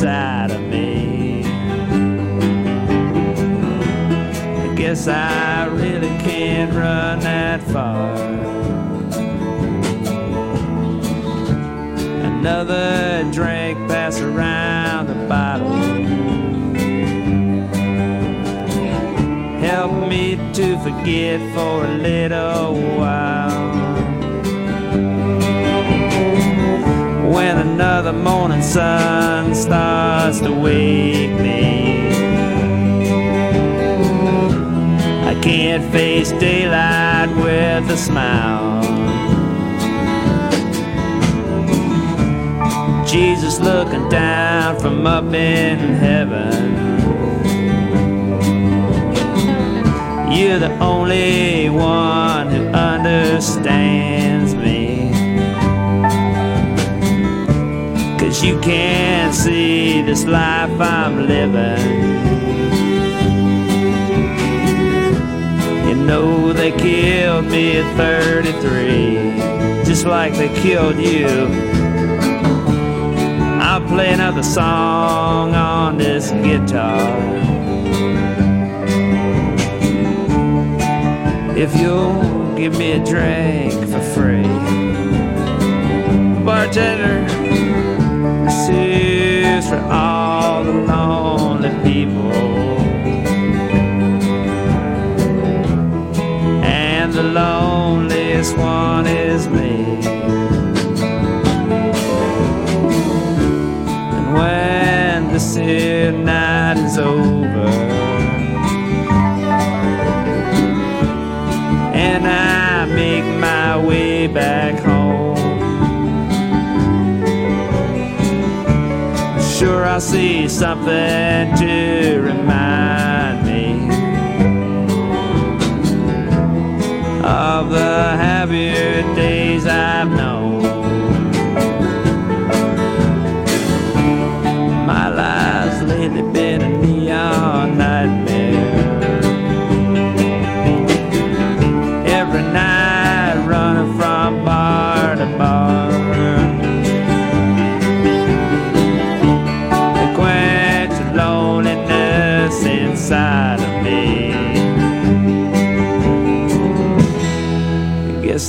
inside of me. I guess I really can't run that far. Another drink pass around the bottle. Help me to forget for a little while. When another morning sun starts to wake me, I can't face daylight with a smile. Jesus looking down from up in heaven. You're the only one who understands Cause you can't see this life I'm living. You know they killed me at 33, just like they killed you. I'll play another song on this guitar. If you'll give me a drink for free, bartender, this is for all the lonely people. And the loneliest one is me. And when here night is over, and I make my way back home. I'll see something to remind me of the happier days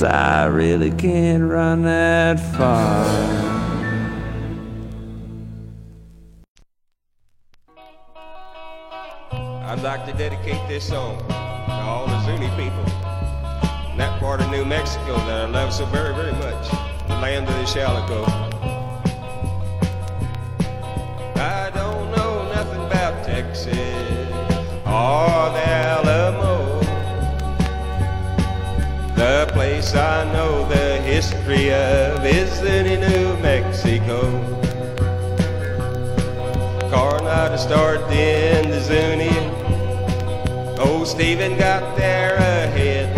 I I really can't run that far. I'd like to dedicate this song to all the Zuni people in that part of New Mexico that I love so very, very much, the land of the Shalako. I know the history of is Zuni, New Mexico. Coronado started in the Zuni. Old Stephen got there ahead.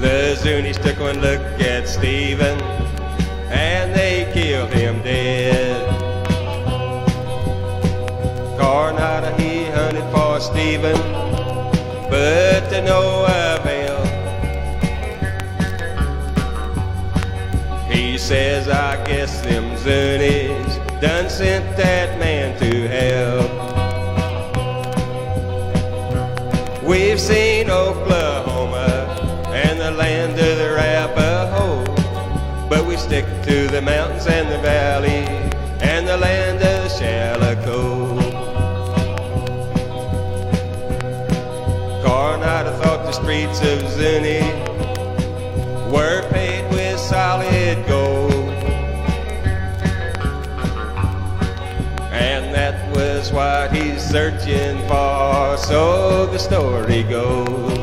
The Zunis took one look at Stephen and they killed him dead. Coronado he hunted for Stephen, but to no avail. He says, I guess them Zunis done sent that man to hell. We've seen Oklahoma and the land of the Arapaho, but we stick to the mountains and the valley streets of Zuni were paved with solid gold. And that was what he's searching for, so the story goes.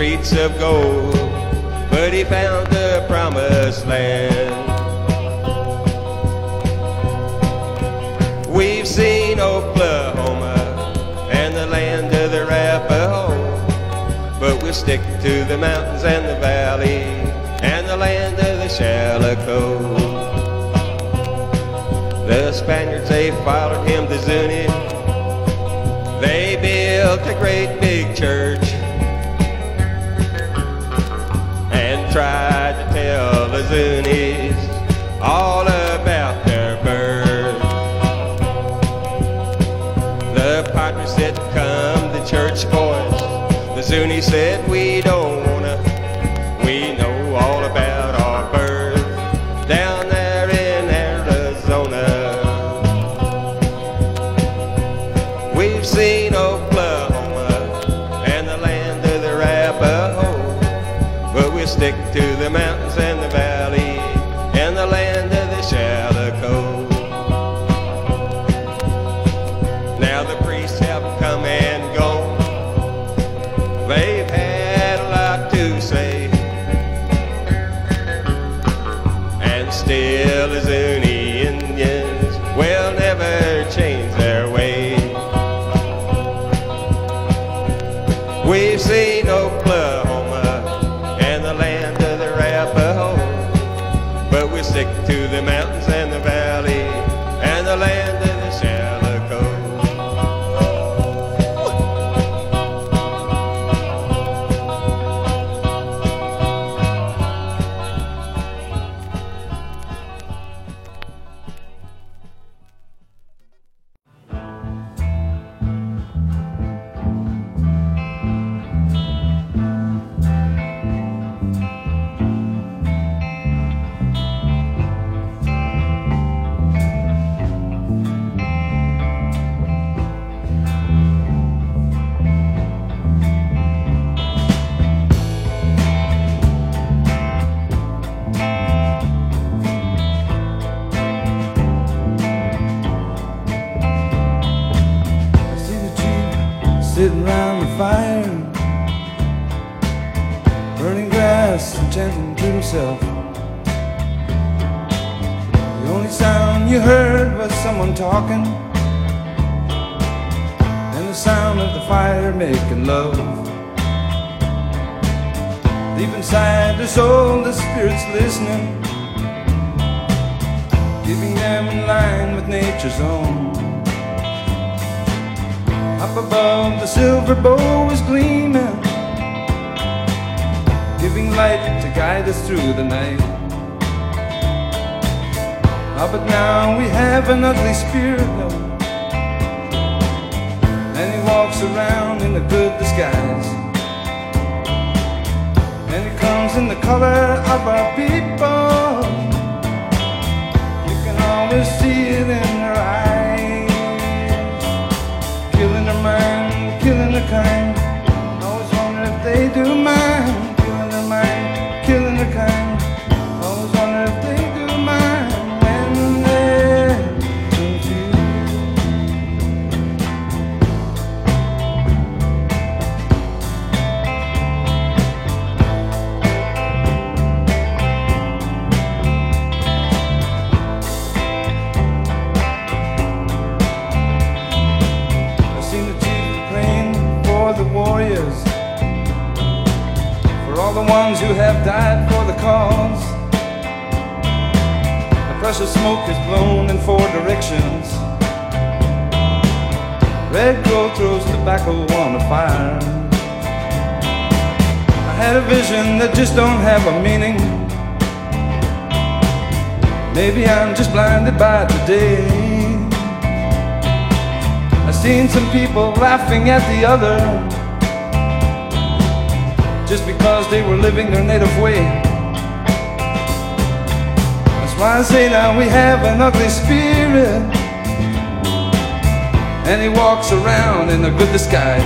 Streets of gold, but he found the promised land. We We've seen Oklahoma and the land of the Arapaho, but we'll stick to the mountains and the valley and the land of the Shalako. The Spaniards, they followed him to Zuni. They built a great tried to tell the Zunis all about their birth. The padre said, Come to church, boys. The Zuni said, We sitting around the fire, burning grass and chanting to himself. The only sound you heard was someone talking, and the sound of the fire making love. Deep inside the soul, the spirit's listening, keeping them in line with nature's own. Up above, the silver bow is gleaming, giving light to guide us through the night. Ah, but now we have an ugly spirit, no. And he walks around in a good disguise. And he comes in the color of our people. You can always see it in ones who have died for the cause. The precious smoke is blown in four directions. Red glow throws tobacco on the fire. I had a vision that just don't have a meaning. Maybe I'm just blinded by today. I've seen some people laughing at the other just because they were living their native way. That's why I say now we have an ugly spirit, and he walks around in a good disguise.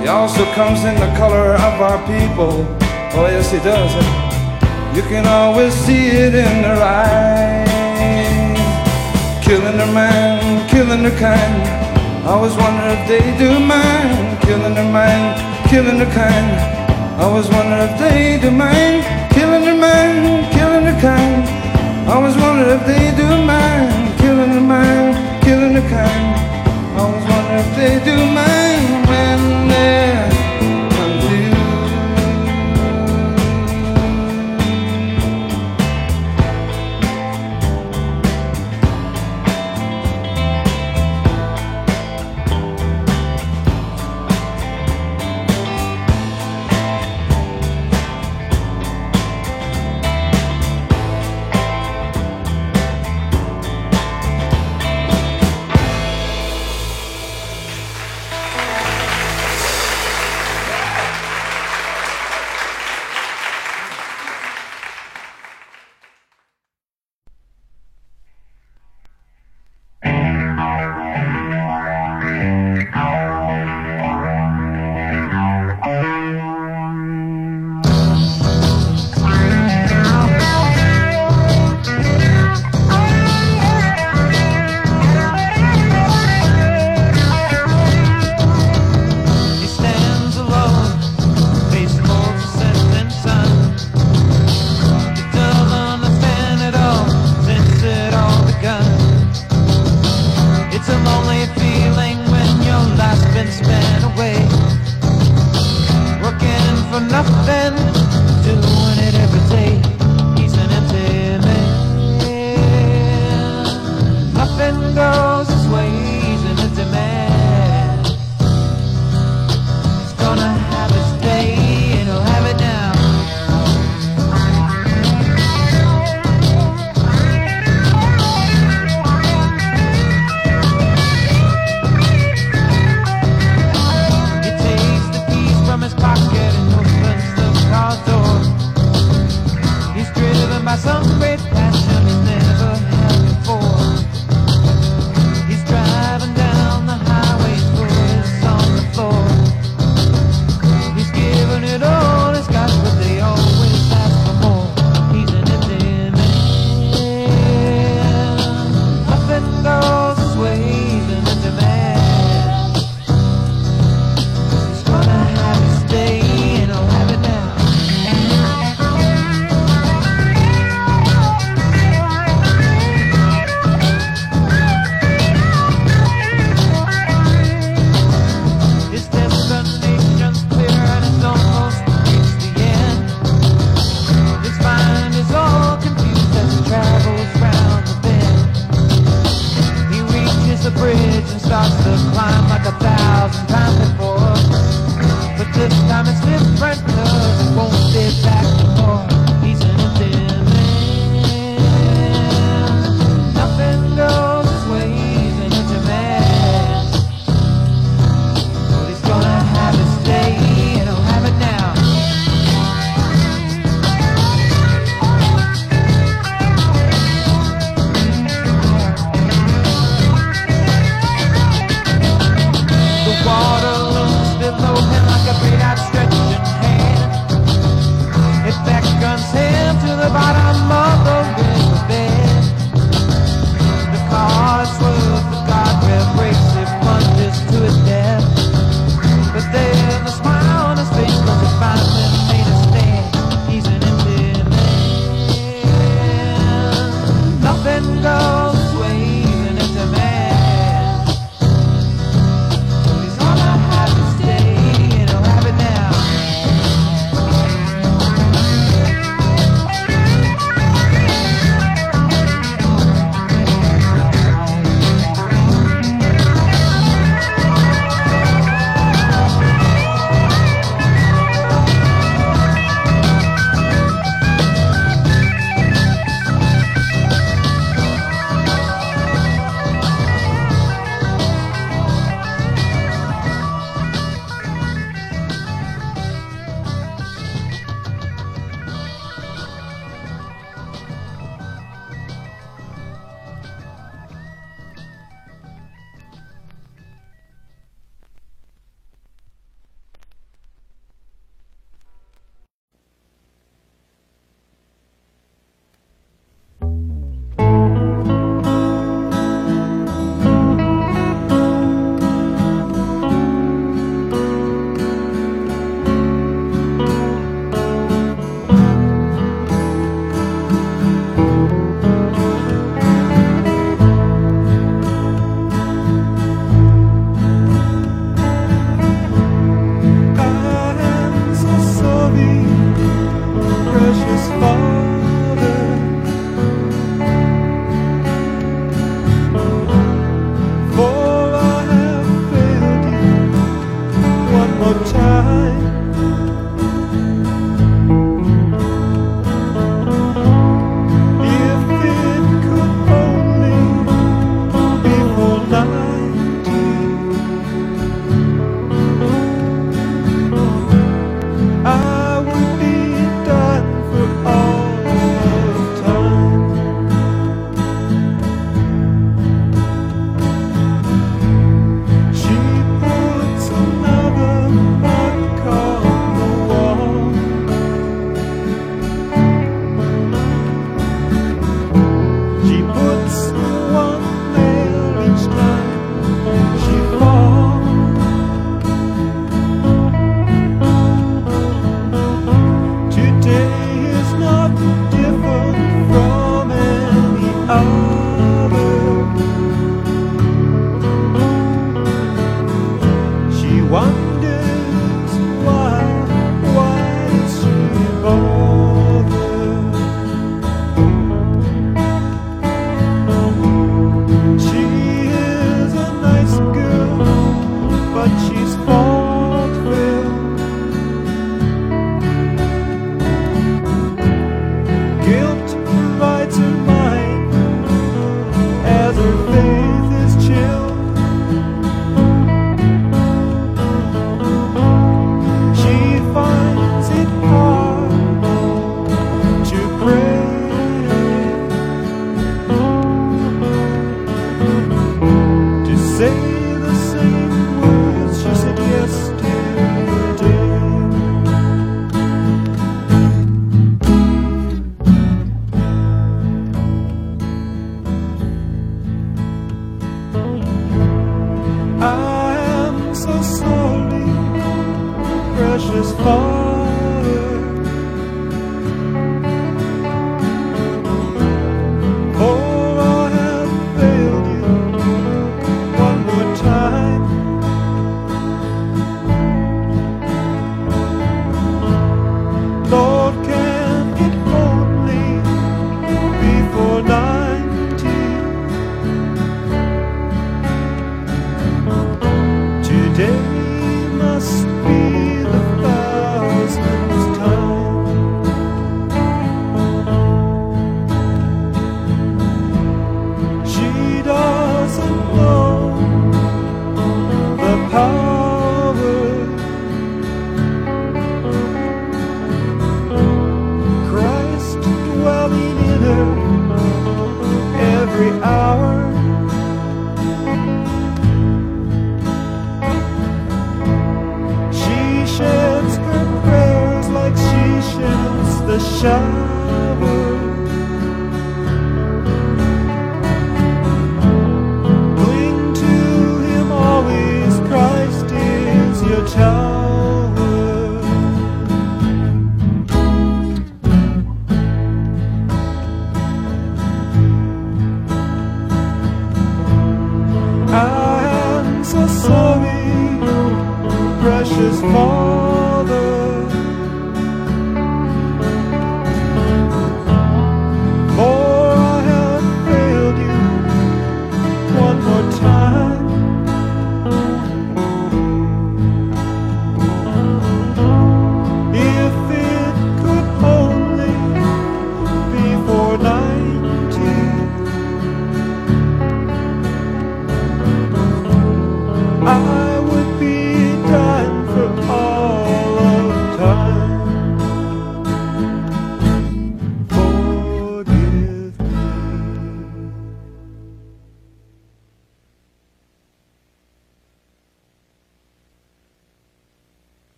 He also comes in the color of our people. Oh yes, he does. You can always see it in their eyes killing their man, killing their kind. I was wondering if they do mine, killing their mind, killing their kind. I was wondering if they do mine, killing their mind, killing their kind. I was wondering if they do mine, killing their mind, killing kind. I was wondering if they do when they.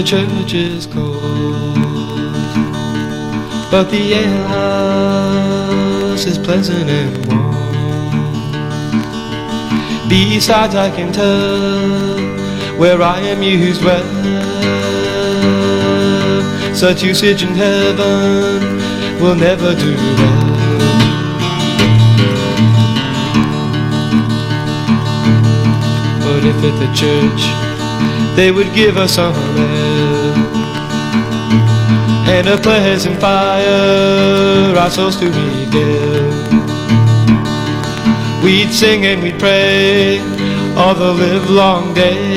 The church is cold, but the alehouse is pleasant and warm. Besides, I can tell where I am used well. Such usage in heaven will never do well. But if at the church they would give us air and a pleasant fire, our souls to regale. We'd sing and we'd pray all the livelong day.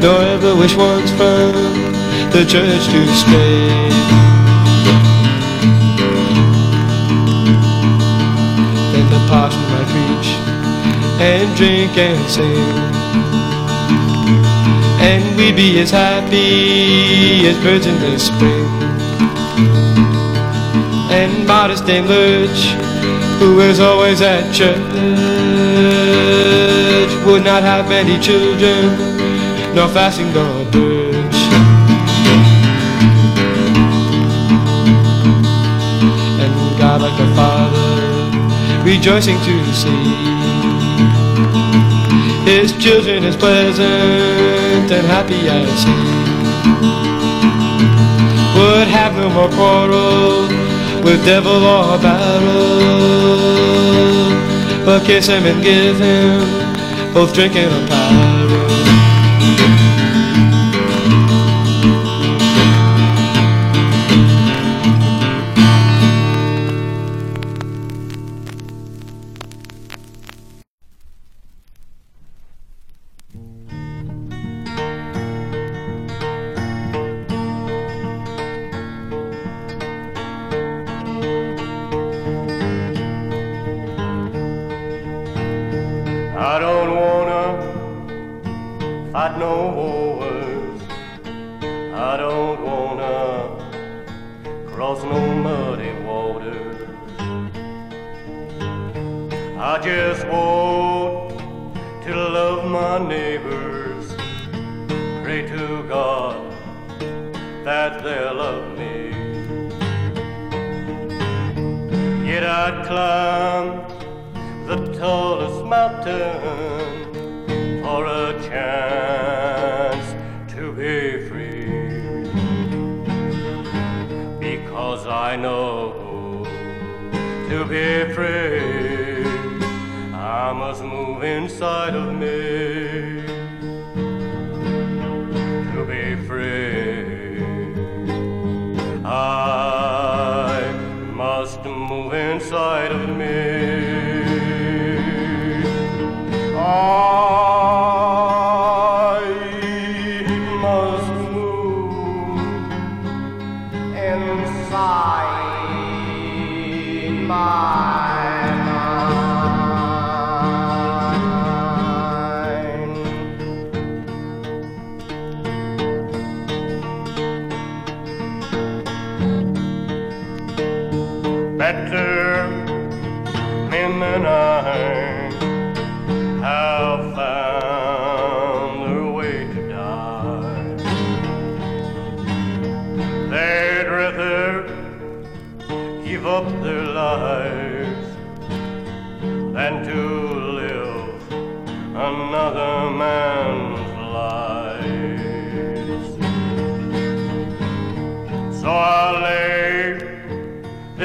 Nor ever wish once from the church to stray. Drink and sing. And we'd be as happy as birds in the spring and modest Dame Lurch, who is always at church, would not have many children, nor fasting nor birch. And God like a father, rejoicing to see his children as pleasant and happy as he would have no more quarrel with devil or battle, but kiss him and give him both drink and a I I'd climb the tallest mountain for a chance to be free. Because I know to be free, I must move inside of me.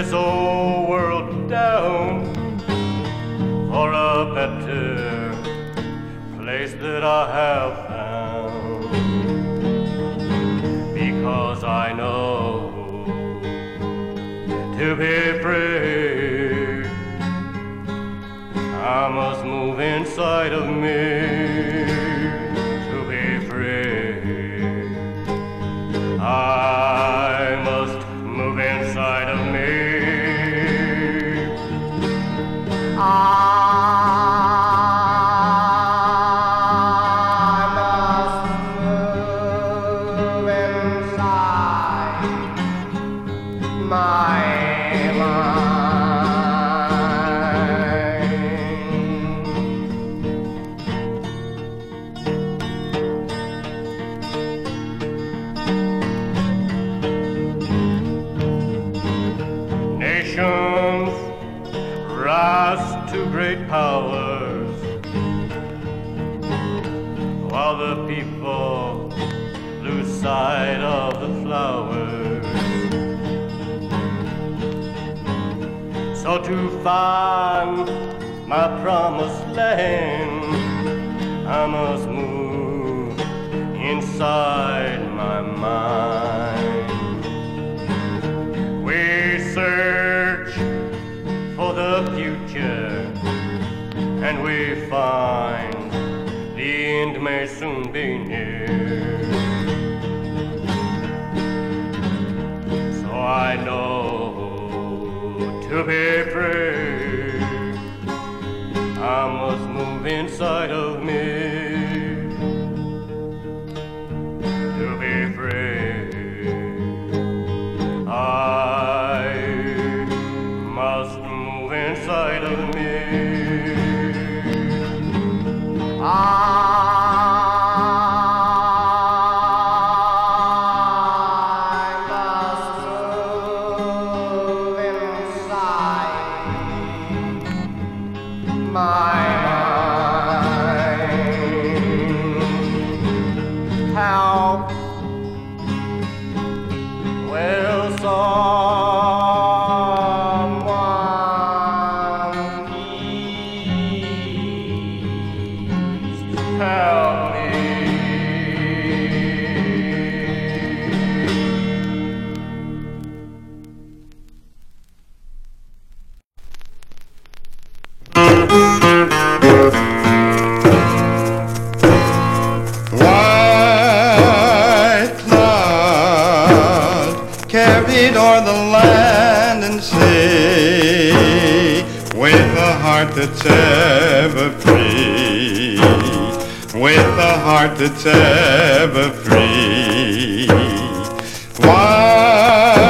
This old world down for a better place that I have found. Because I know to be free, I must move inside of me my heart that's ever free. White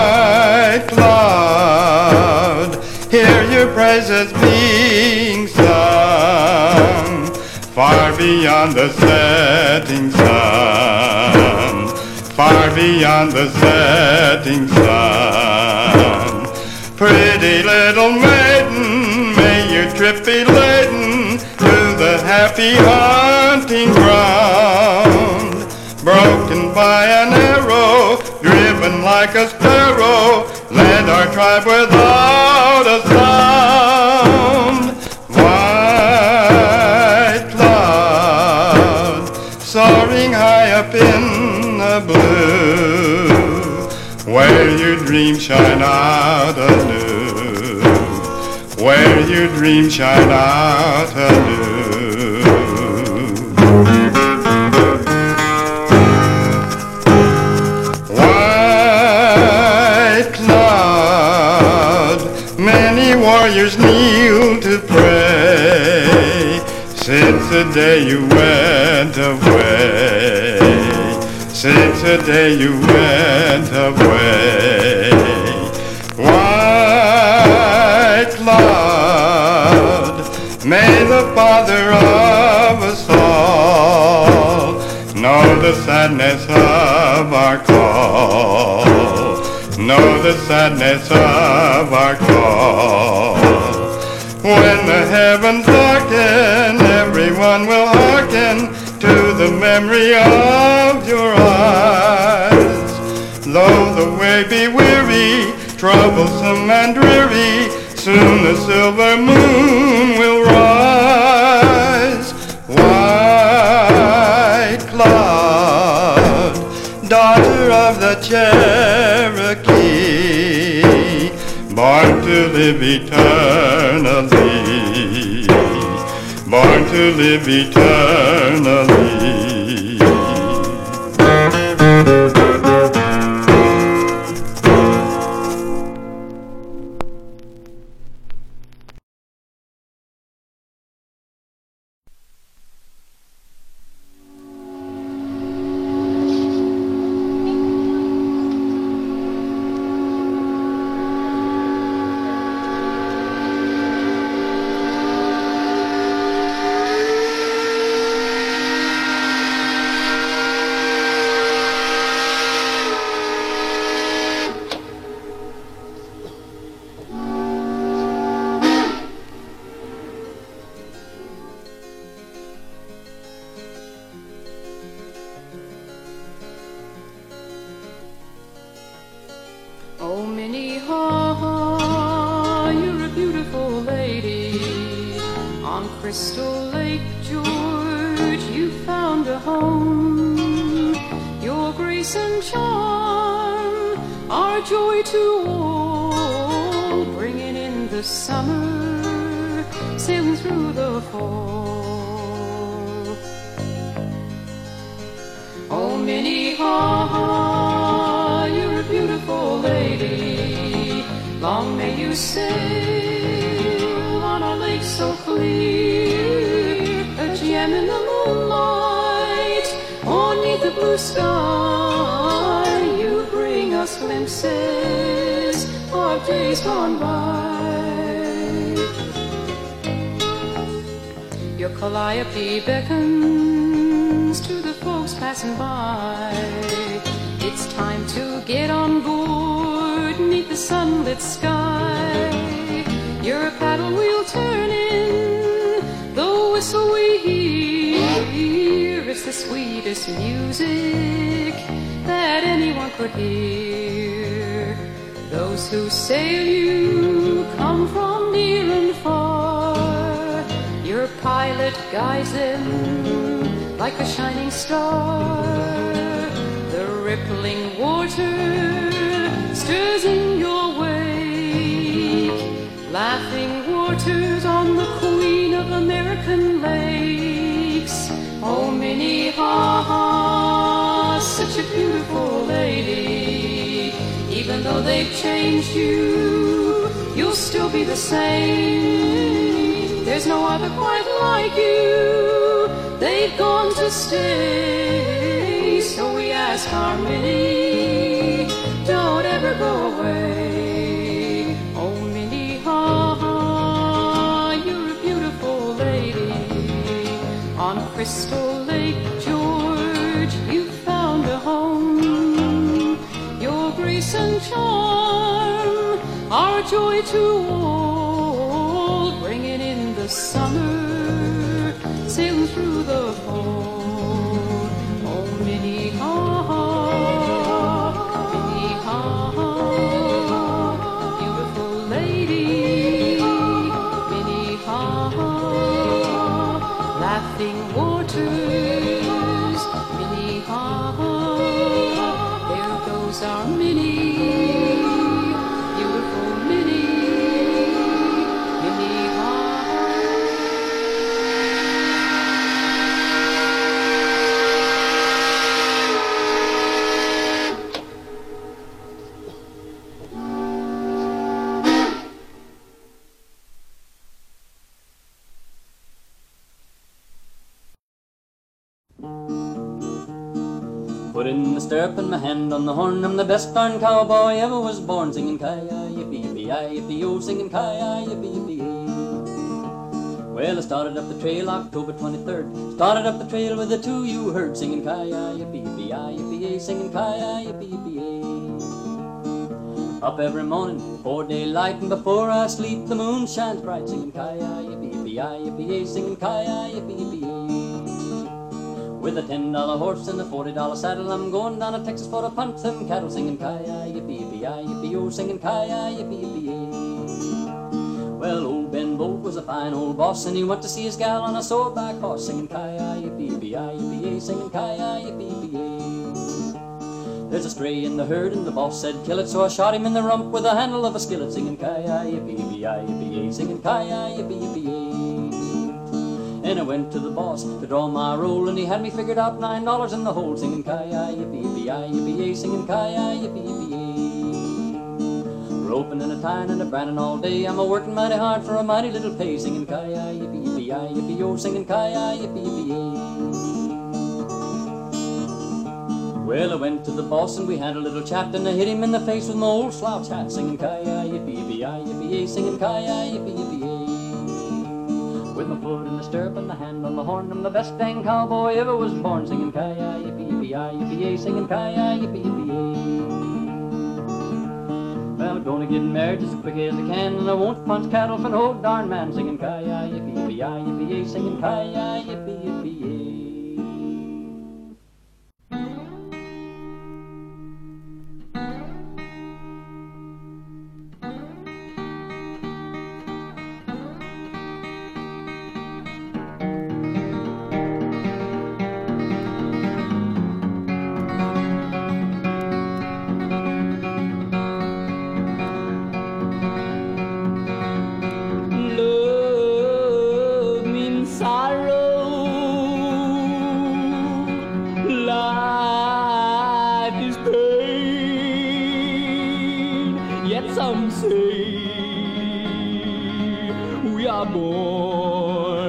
cloud, hear your praises being sung far beyond the setting sun, far beyond the setting sun. Pretty little maiden, may your trip be laden to the happy hunting ground. By an arrow, driven like a sparrow, led our tribe without a sound. White cloud, soaring high up in the blue, where your dreams shine out anew, where your dreams shine out anew. Warriors kneel to pray since the day you went away. Since the day you went away. White cloud, may the Father of us all know the sadness of our call. Know the sadness of our call. When the heavens darken, everyone will hearken to the memory of your eyes. Though the way be weary, troublesome and dreary, soon the silver moon will rise. White cloud, daughter of the Cherokee, born to live eternally, born to live eternally. Though they've changed you, you'll still be the same. There's no other quite like you. They've gone to stay. So we ask Harmony, don't ever go away. Oh, Minnie Haw, you're a beautiful lady. On Crystal Lake, and charm. Are joy to all, bringing in the summer, sailing through the Best darn cowboy ever was born. Singing kaya yippee yippee yi yippee yo, singing kaya yippee yippee. Well, I started up the trail October 23rd. Started up the trail with the two you heard singing kaya yippee yippee yi yippee singing kaya yippee yippee. Up every morning before daylight and before I sleep, the moon shines bright, singing kaya yippee yippee yi yippee singing kaya yippee yippee. With a ten dollar horse and a forty dollar saddle, I'm going down to Texas for to punch them cattle, singing kaya yippee yippee yi yippee yo, singing kaya yippee yippee. Well, old Ben Bolt was a fine old boss, and he went to see his gal on a sore-back horse, singing kaya yippee yippee yi yippee singing kaya yippee yippee. There's a stray in the herd, and the boss said kill it, so I shot him in the rump with the handle of a skillet, singing kaya yippee yippee yi yippee singing kaya yippee yippee. And I went to the boss to draw my roll, and he had me figured out nine dollars in the hole, singing kaya yippee yippee yi yippee yay, singing kaya yippee yippee yay. Roping and a tying and a branding all day, I'm a working mighty hard for a mighty little pay, singing kaya yippee yippee yi yippee yo, singing kaya yippee yippee yay. Well, I went to the boss and we had a little chat, and I hit him in the face with my old slouch hat, singing kaya yippee yippee yi yippee yay, singing kaya yippee yippee yay. With my foot in the stirrup and the hand on the horn, I'm the best dang cowboy ever was born, singing kaya yippee yippee yi yippee yay, singing kaya yippee yippee yay. Well, I'm gonna get married as quick as I can, and I won't punch cattle for no darn man, singing kaya yippee yippee yi yippee yay, singing kaya yippee yippee yay. yet some say we are born.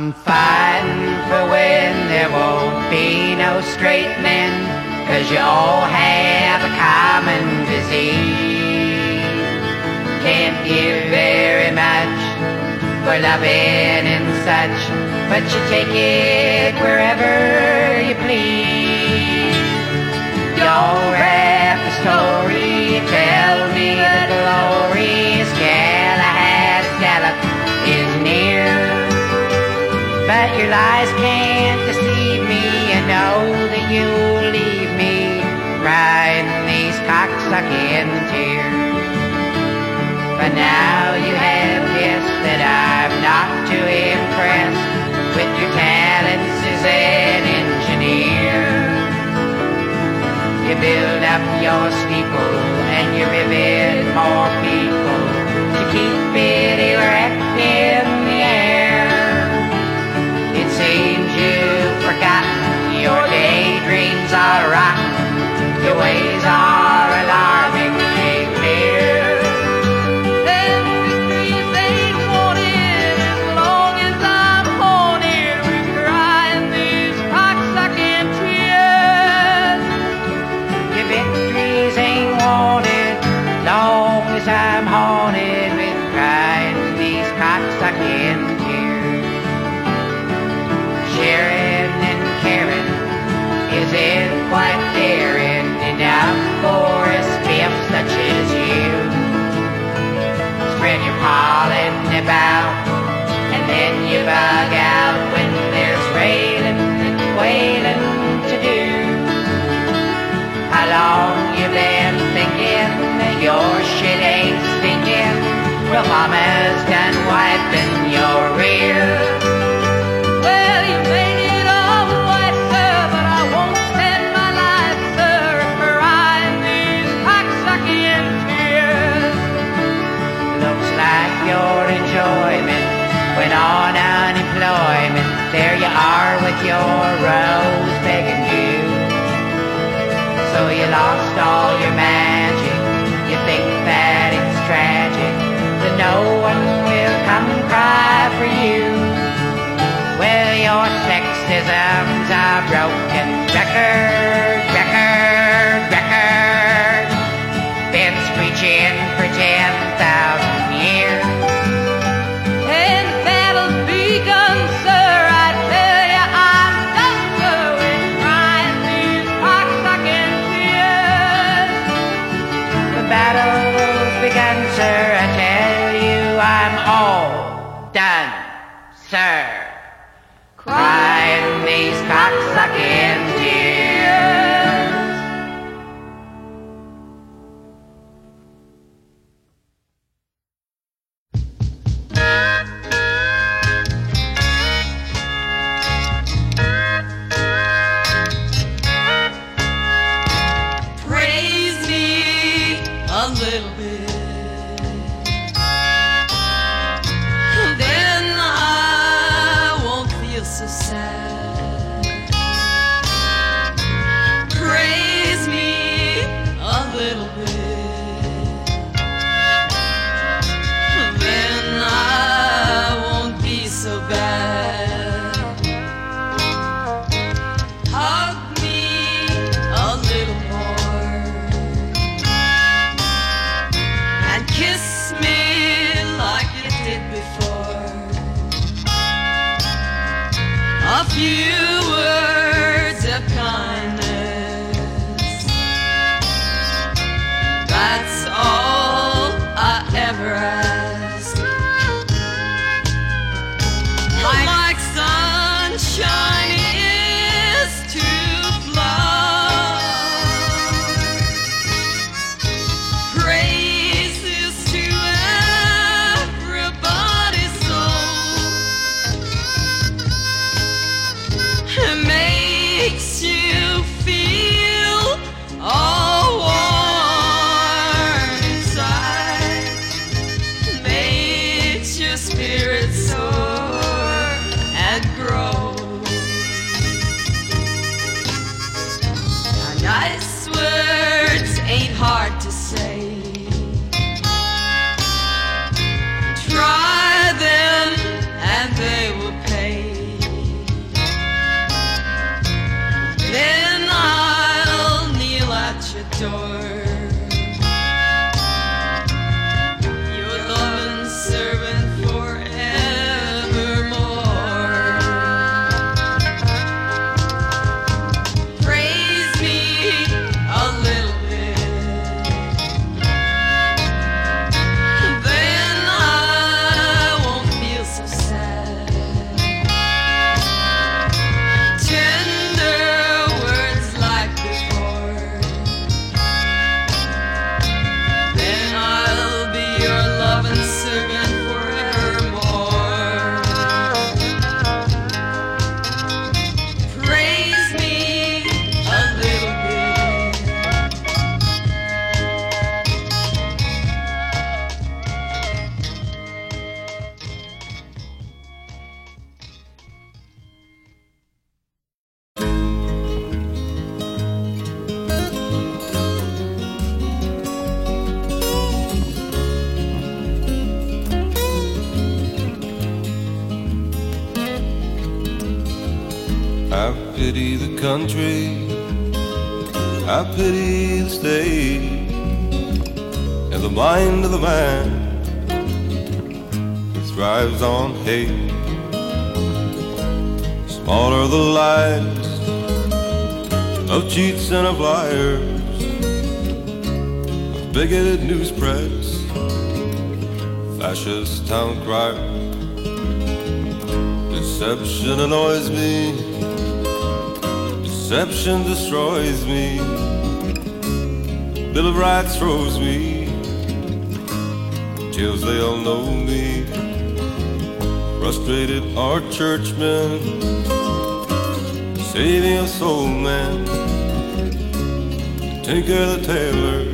I'm fighting for when there won't be no straight men, cause you all have a common disease. Can't give very much for loving and such, but you take it wherever you please. Your the story tell your lies can't deceive me, and know that you'll leave me crying these cocksucking tears. But now you have guessed that I'm not too impressed with your talents as an engineer. You build up your steeple and you rivet more people to keep it erect in rock. Your ways are your mama's can wipe in your rear. Well, you made it all white, sir, but I won't spend my life, sir, crying these cocksucking tears. Looks like your enjoyment went on unemployment. There you are with your rose begging you. So you lost all your man. Baptism's a broken record. sure town criers. Deception annoys me. Deception destroys me. Bill of Rights throws me. Jails they all know me. Frustrated are churchmen. Saving a soul man. Tinker the tailor.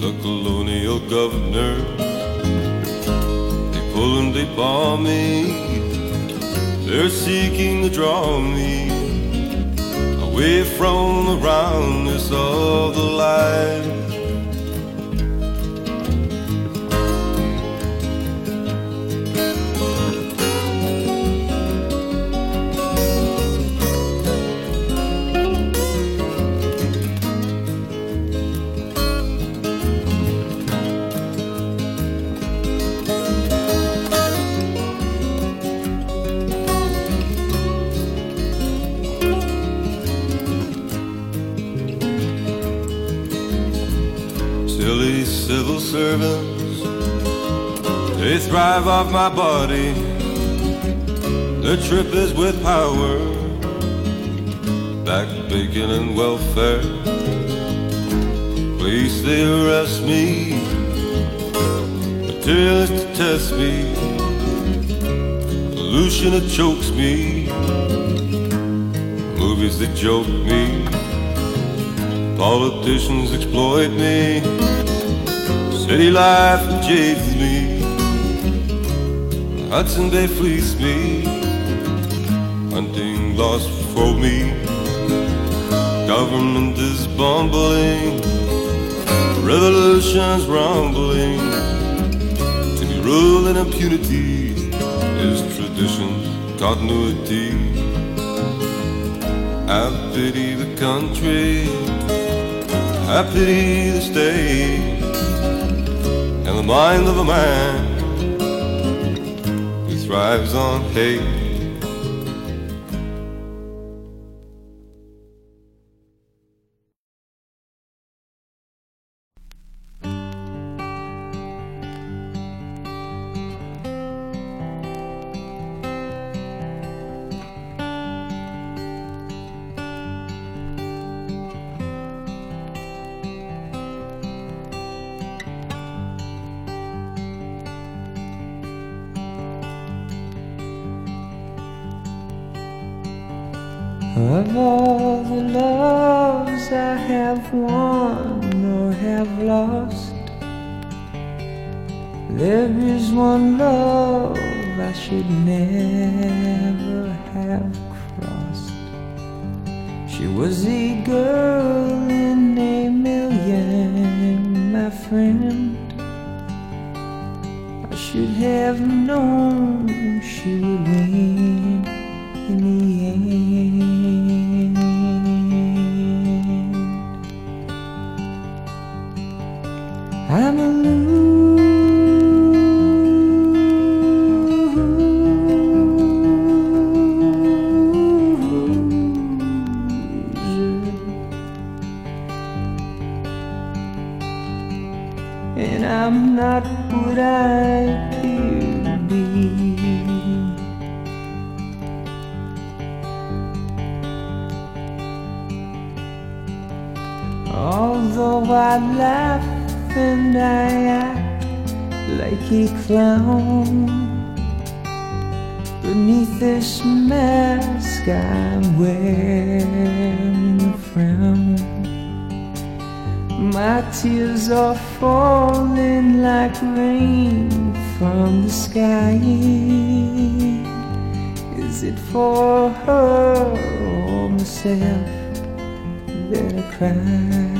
The colonial governor. They bomb me. They're seeking to draw me away from the roundness of the light. Servants, they thrive off my body. The trip is with power, back bacon and welfare. Police they arrest me, materialists test me, pollution it chokes me, movies that joke me. Politicians exploit me. City life jades me. Hudson Bay fleece me. Hunting laws for me. Government is bumbling. Revolution's rumbling. To be ruled in impunity is tradition, continuity. I pity the country. I pity the state the mind of a man who thrives on hate. Beneath this mask I'm wearing a frown My tears are falling like rain from the sky Is it for her or myself that I cry?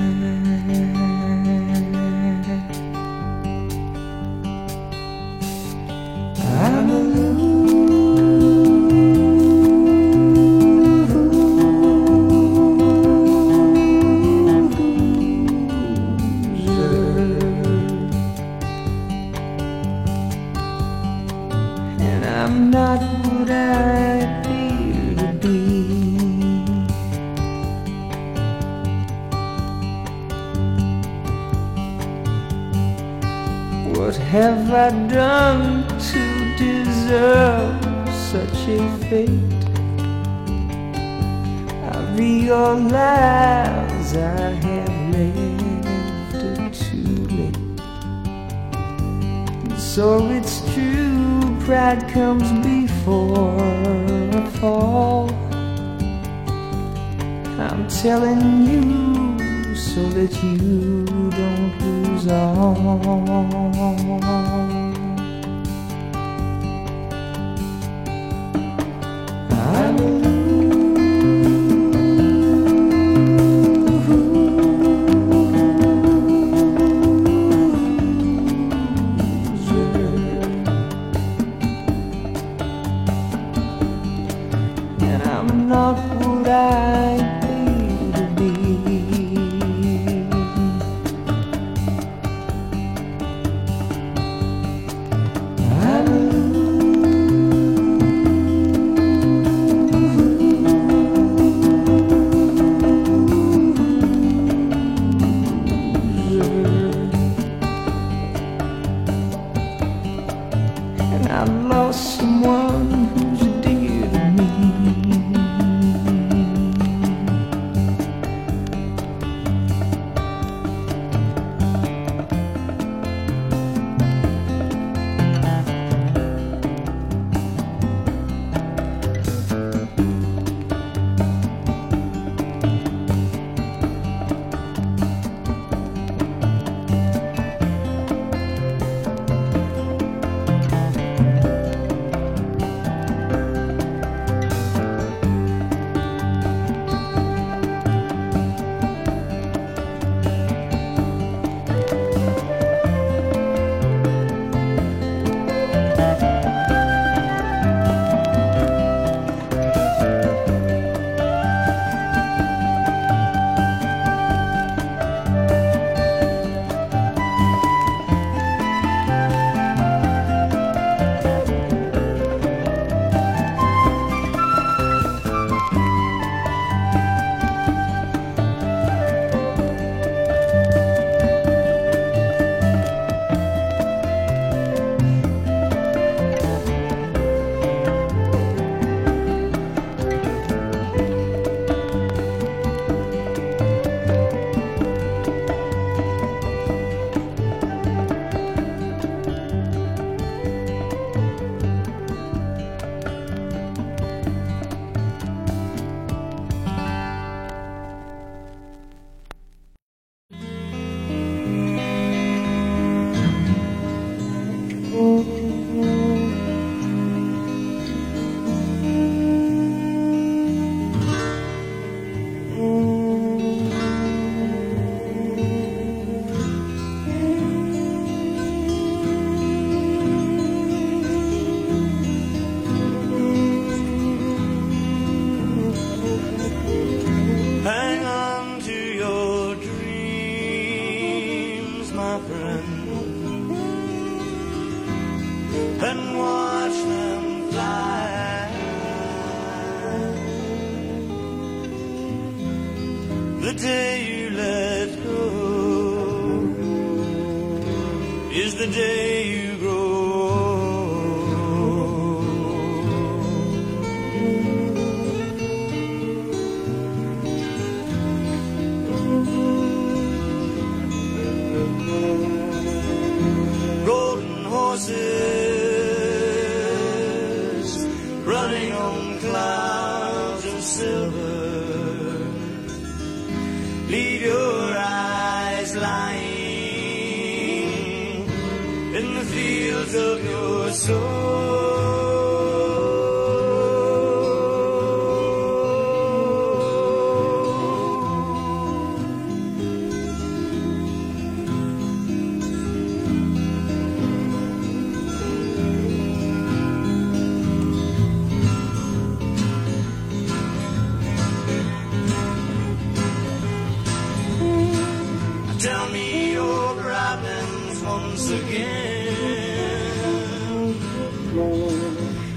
Once again.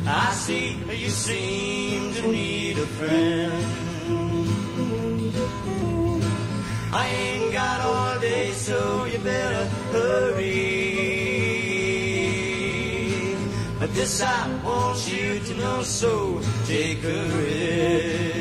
I see you seem to need a friend. I ain't got all day, so you better hurry. But this I want you to know, so take a rest.